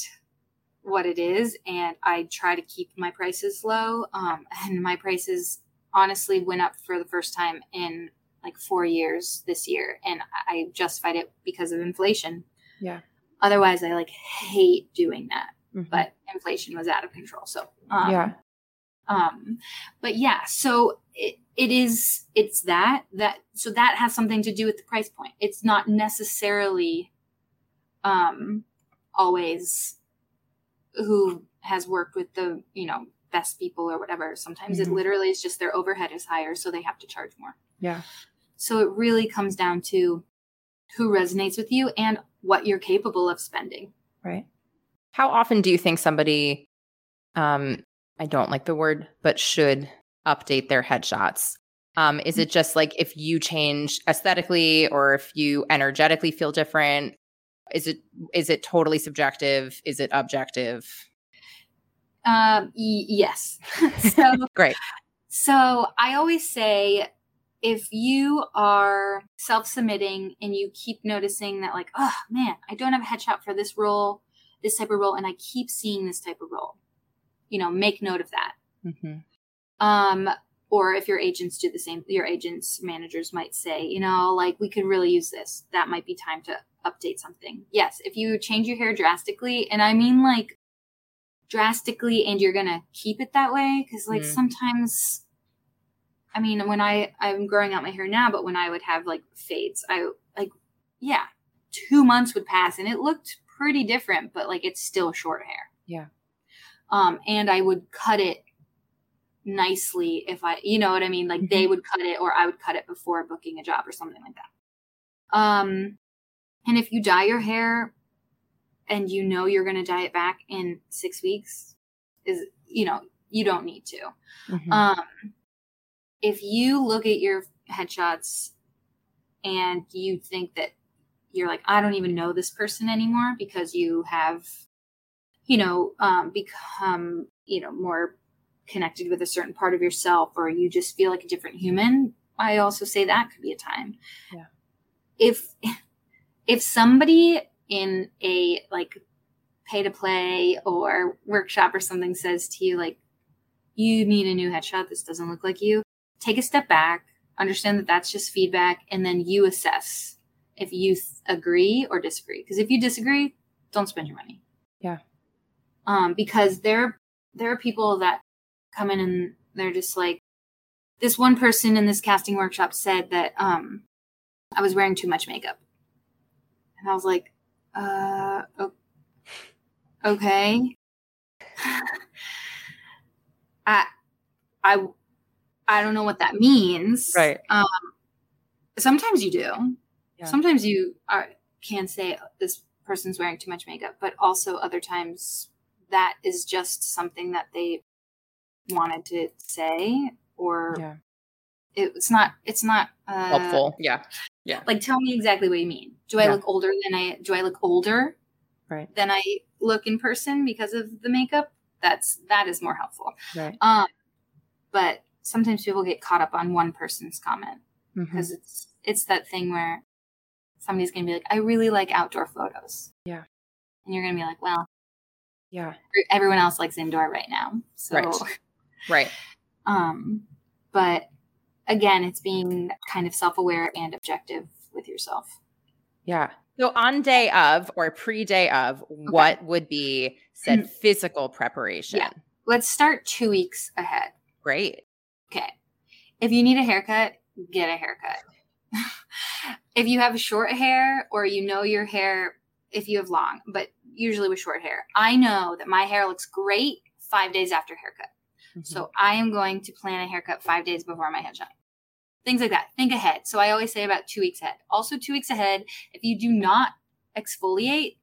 what it is and i try to keep my prices low um, and my prices honestly went up for the first time in like four years this year and i justified it because of inflation Yeah. otherwise i like hate doing that Mhm. but inflation was out of control so um, yeah. um but yeah so it, it is it's that that so that has something to do with the price point it's not necessarily um always who has worked with the you know best people or whatever sometimes Mhm. it literally is just their overhead is higher so they have to charge more Yeah. So it really comes down to who resonates with you and what you're capable of spending Right. How often do you think somebody, um, I don't like the word, but should update their headshots? Um, is it just like if you change aesthetically or if you energetically feel different? Is it is it totally subjective? Is it objective? um y- yes so Great. So I always say if you are self submitting and you keep noticing that, like, oh man, I don't have a headshot for this role, this type of role, and I keep seeing this type of role, you know, make note of that. hmm Um, or if your agents do the same, your agents, managers might say, you know, like, we could really use this. That might be time to update something. Yes, if you change your hair drastically, and I mean like drastically, and you're going to keep it that way, because like Mm. sometimes I mean, when I I'm growing out my hair now, but when I would have like fades, I like yeah, two months would pass and it looked pretty different, but like it's still short hair. Yeah. Um, and I would cut it nicely if I, you know what I mean, like they would cut it or I would cut it before booking a job or something like that. Um, and if you dye your hair and you know you're going to dye it back in six weeks, is you know you don't need to. Mhm. Um, if you look at your headshots and you think that you're like, I don't even know this person anymore because you have, you know, um, become, you know, more connected with a certain part of yourself or you just feel like a different human, I also say that could be a time. Yeah. If, if somebody in a like pay to play or workshop or something says to you, like, you need a new headshot, this doesn't look like you, take a step back, understand that that's just feedback, and then you assess if you th- agree or disagree. Because if you disagree, don't spend your money. Yeah. Um, because there there are people that come in and they're just like this one person in this casting workshop said that um I was wearing too much makeup. And I was like, uh okay. I I I don't know what that means. Right. Um sometimes you do. Yeah. Sometimes you are can say this person's wearing too much makeup, but also other times that is just something that they wanted to say or Yeah. it's not it's not uh, Helpful. Yeah. Yeah. Like tell me exactly what you mean do i Yeah. look older than i do i look older Right. than i look in person because of the makeup that's that is more helpful Right. um but sometimes people get caught up on one person's comment because it's it's that thing where somebody's gonna be like, I really like outdoor photos. Yeah. And you're gonna be like, well, Yeah. everyone else likes indoor right now. So Right. Right. um but again, it's being kind of self-aware and objective with yourself. Yeah. So on day of or pre-day of, what would be said physical preparation? Yeah. Let's start 2 weeks ahead. Great. Okay. If you need a haircut, get a haircut. if you have short hair or you know your hair, if you have long, but usually with short hair, I know that my hair looks great five days after haircut. Mhm. So I am going to plan a haircut five days before my headshot. Things like that. Think ahead. So I always say about two weeks ahead. Also, two weeks ahead, if you do not exfoliate,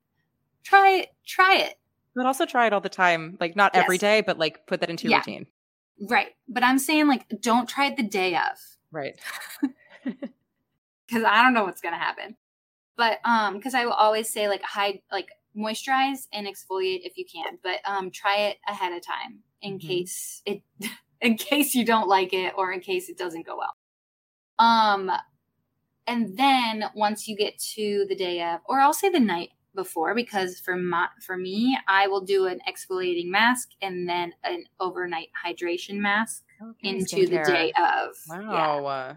try it. Try it. but also try it all the time. Like not every Yes. day, but like put that into your Yeah. routine. Right. But I'm saying like don't try it the day of. Right. because I don't know what's gonna happen. But um, because I will always say like hide, like moisturize and exfoliate if you can, but um, try it ahead of time in Mhm. case it, in case you don't like it or in case it doesn't go well. Um, and then once you get to the day of, or I'll say the night before, because for my for me, I will do an exfoliating mask and then an overnight hydration mask into the day of. Yeah. Wow.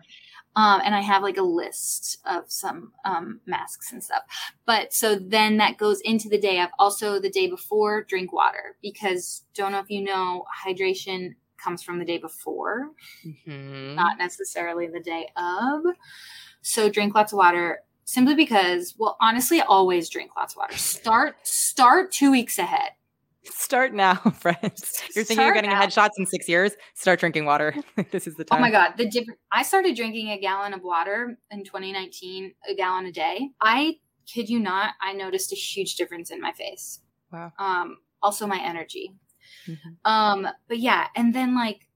Um, and I have like a list of some um, masks and stuff. But so then that goes into the day of. Also, the day before, drink water because don't know if you know, hydration comes from the day before, Mhm. not necessarily the day of. So drink lots of water simply because, well, honestly, always drink lots of water. Start start two weeks ahead. Start now, friends. You're thinking you're getting now. headshots in six years? Start drinking water. this is the time. Oh my god, the different I started drinking a gallon of water in 2019, a gallon a day. I kid you not, I noticed a huge difference in my face. Wow. Um also my energy. Mhm. Um but yeah, and then like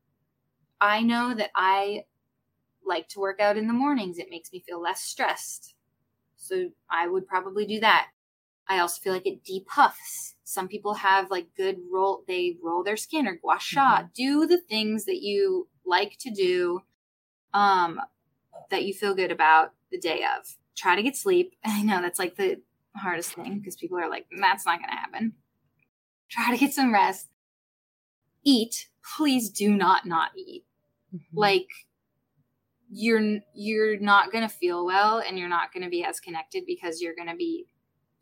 I know that I like to work out in the mornings. It makes me feel less stressed. So I would probably do that. I also feel like it depuffs. Some people have like good roll, they roll their skin or gua sha. Do the things that you like to do, um, that you feel good about the day of. Try to get sleep. I know that's like the hardest thing because people are like, that's not going to happen. Try to get some rest. Eat. Please do not not eat Mhm. like you're you're not going to feel well and you're not going to be as connected because you're going to be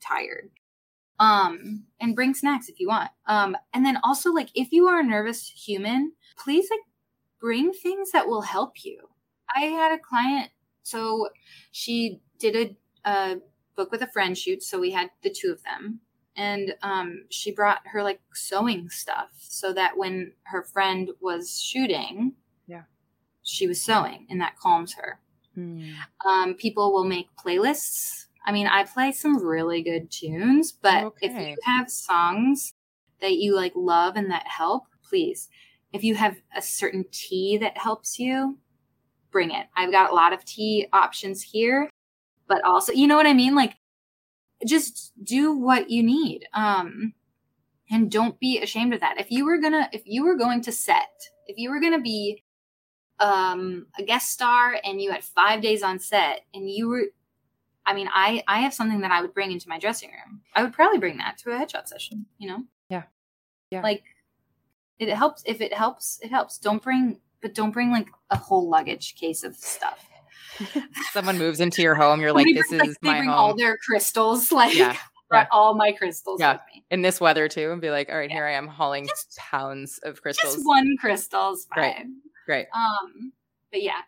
tired. Um and bring snacks if you want. Um and then also like if you are a nervous human please like bring things that will help you. I had a client so she did a, a book with a friend shoot so we had the two of them. And um she brought her like sewing stuff so that when her friend was shooting she was sewing and that calms her. Mm. Um, people will make playlists. I mean, I play some really good tunes, but if you have songs that you like love and that help, please. If you have a certain tea that helps you, bring it. I've got a lot of tea options here, but also, you know what I mean? Like just do what you need. Um and don't be ashamed of that. If you were gonna if you were going to set, if you were gonna be um a guest star and you had five days on set and you were i mean i i have something that i would bring into my dressing room i would probably bring that to a headshot session you know Yeah. Yeah. like it helps if it helps it helps don't bring but don't bring like a whole luggage case of stuff Someone moves into your home, you're like, this brings, like, is they my bring all their crystals like Yeah, brought all my crystals Yeah. with me In this weather too, and be like, all right, Yeah. here I am hauling Just- pounds of crystals. just one crystal's fine Right. Great. Um, but yeah,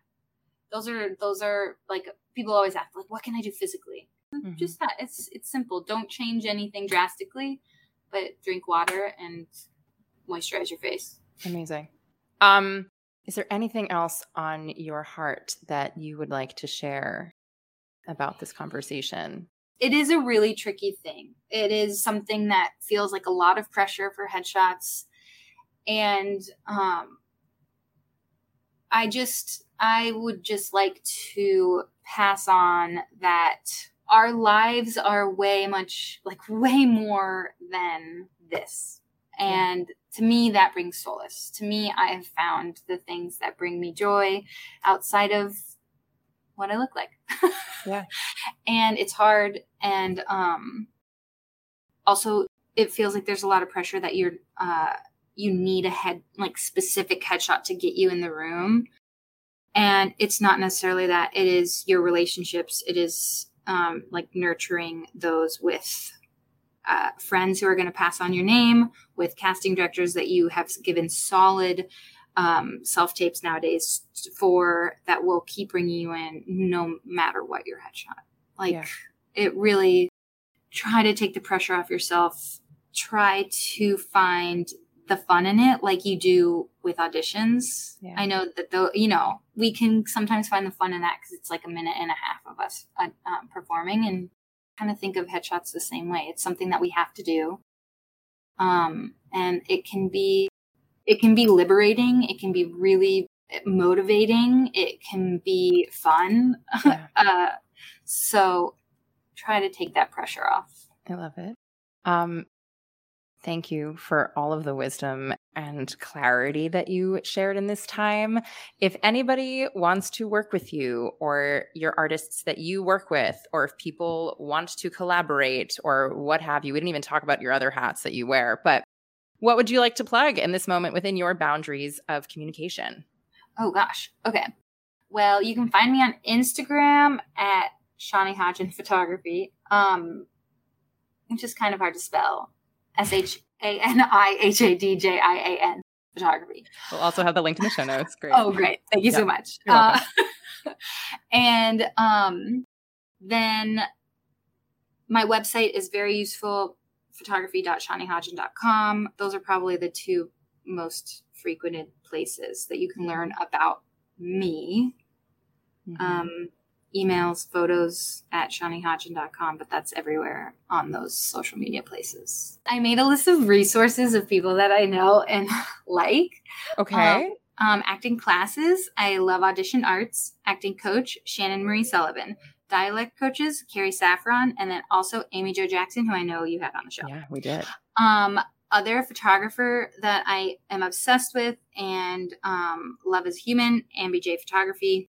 those are those are like people always ask like, what can I do physically? Mhm. Just that it's it's simple. Don't change anything drastically, but drink water and moisturize your face. Amazing. Um, is there anything else on your heart that you would like to share about this conversation? It is a really tricky thing. It is something that feels like a lot of pressure for headshots, and um, I just I would just like to pass on that our lives are way much like way more than this. And to me that brings solace. To me I have found the things that bring me joy outside of what I look like. yeah. And it's hard. And um, also, it feels like there's a lot of pressure that you're, uh, you need a head, like specific headshot to get you in the room. And it's not necessarily that, it is your relationships, it is um, like nurturing those with uh, friends who are going to pass on your name, with casting directors that you have given solid um, self tapes nowadays for that will keep bringing you in no matter what your headshot. Like yeah. it really try to take the pressure off yourself. Try to find the fun in it like you do with auditions. Yeah. I know that though, you know, we can sometimes find the fun in that because it's like a minute and a half of us uh, um, performing and kind of think of headshots the same way. It's something that we have to do. Um, and it can be it can be liberating. It can be really motivating. It can be fun. Yeah. uh, so try to take that pressure off. I love it. Um, thank you for all of the wisdom and clarity that you shared in this time. If anybody wants to work with you or your artists that you work with, or if people want to collaborate or what have you, we didn't even talk about your other hats that you wear, but what would you like to plug in this moment within your boundaries of communication? Oh gosh. Okay. Well, you can find me on Instagram at Shani Hadjian Photography, um, which is kind of hard to spell. S H A N I H A D J I A N Photography. We'll also have the link in the show notes. Great. oh, great. Thank you yeah. so much. Uh, and um, then my website is very useful photography.shanihadjian.com. Those are probably the two most frequented places that you can learn about me. Mm-hmm. Um, emails, photos at shanihadjian.com, but that's everywhere on those social media places. I made a list of resources of people that I know and like. Okay. Um, um, acting classes, I love Audition Arts. Acting coach, Shannon Marie Sullivan dialect coaches, Carrie Saffron, and then also Amy Jo Jackson, who I know you had on the show. Yeah, we did. Um, other photographer that I am obsessed with and um, love as human, Ambi J Photography.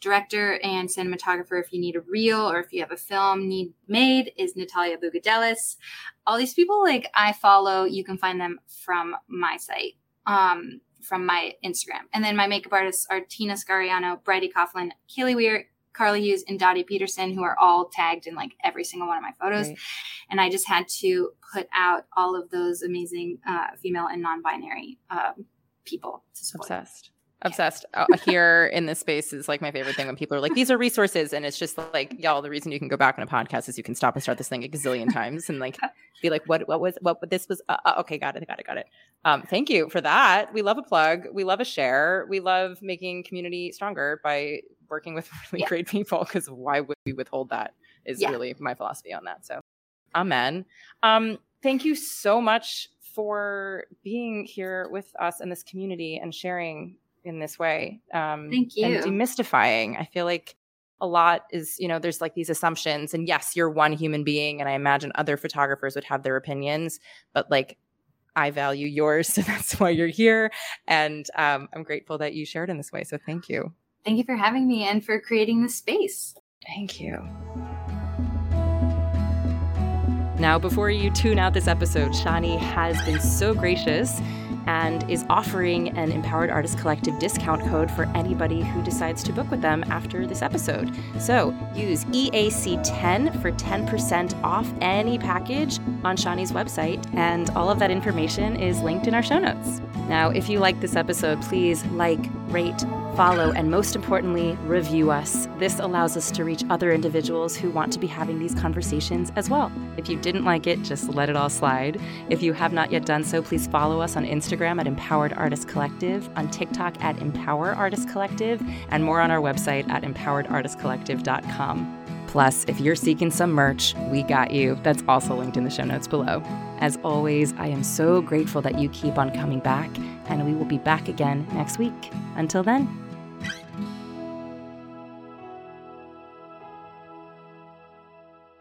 Director and cinematographer, if you need a reel or if you have a film need made, is Natalia Bugadelis. All these people, like I follow, you can find them from my site, um, from my Instagram. And then my makeup artists are Tina Scariano, Brady Coughlin, Kaylee Weir, Carly Hughes and Dottie Peterson, who are all tagged in like every single one of my photos. Right. And I just had to put out all of those amazing uh, female and non binary um, people. Obsessed. Obsessed uh, here in this space is like my favorite thing when people are like, these are resources. And it's just like, y'all, the reason you can go back on a podcast is you can stop and start this thing a gazillion times and like be like, what, what was, what, this was, uh, uh, okay, got it, got it, got it. Um, thank you for that. We love a plug. We love a share. We love making community stronger by working with really yeah. great people because why would we withhold that is yeah. really my philosophy on that. So amen. Um, thank you so much for being here with us in this community and sharing in this way. Um, thank you. And demystifying. I feel like a lot is, you know, there's like these assumptions. And yes, you're one human being. And I imagine other photographers would have their opinions, but like I value yours. So that's why you're here. And um, I'm grateful that you shared in this way. So thank you. Thank you for having me and for creating this space. Thank you. Now, before you tune out this episode, Shani has been so gracious and is offering an Empowered Artist Collective discount code for anybody who decides to book with them after this episode. So use EAC10 for 10% off any package on Shani's website, and all of that information is linked in our show notes. Now, if you like this episode, please like, rate, follow, and most importantly, review us. This allows us to reach other individuals who want to be having these conversations as well. If you didn't like it, just let it all slide. If you have not yet done so, please follow us on Instagram at Empowered Artist Collective, on TikTok at Empower Artist Collective, and more on our website at empoweredartistcollective.com. Plus, if you're seeking some merch, we got you. That's also linked in the show notes below. As always, I am so grateful that you keep on coming back, and we will be back again next week. Until then,